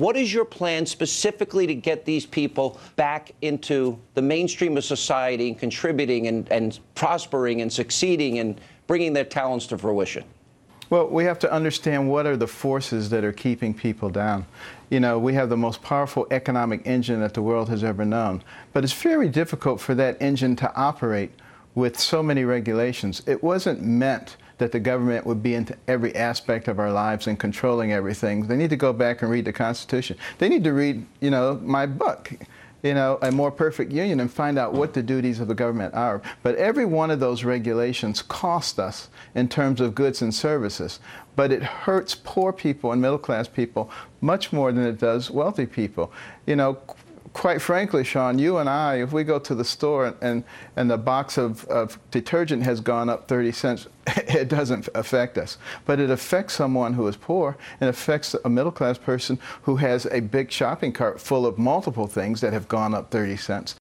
What is your plan specifically to get these people back into the mainstream of society and contributing and, and prospering and succeeding and bringing their talents to fruition? Well, we have to understand what are the forces that are keeping people down. You know, we have the most powerful economic engine that the world has ever known, but it's very difficult for that engine to operate with so many regulations. It wasn't meant that the government would be into every aspect of our lives and controlling everything. They need to go back and read the Constitution. They need to read, you know, my book you know, a more perfect union and find out what the duties of the government are. But every one of those regulations cost us in terms of goods and services. But it hurts poor people and middle class people much more than it does wealthy people. You know, quite frankly, Sean, you and I, if we go to the store and, and the box of, of detergent has gone up 30 cents, it doesn't affect us. But it affects someone who is poor and affects a middle class person who has a big shopping cart full of multiple things that have gone up 30 cents.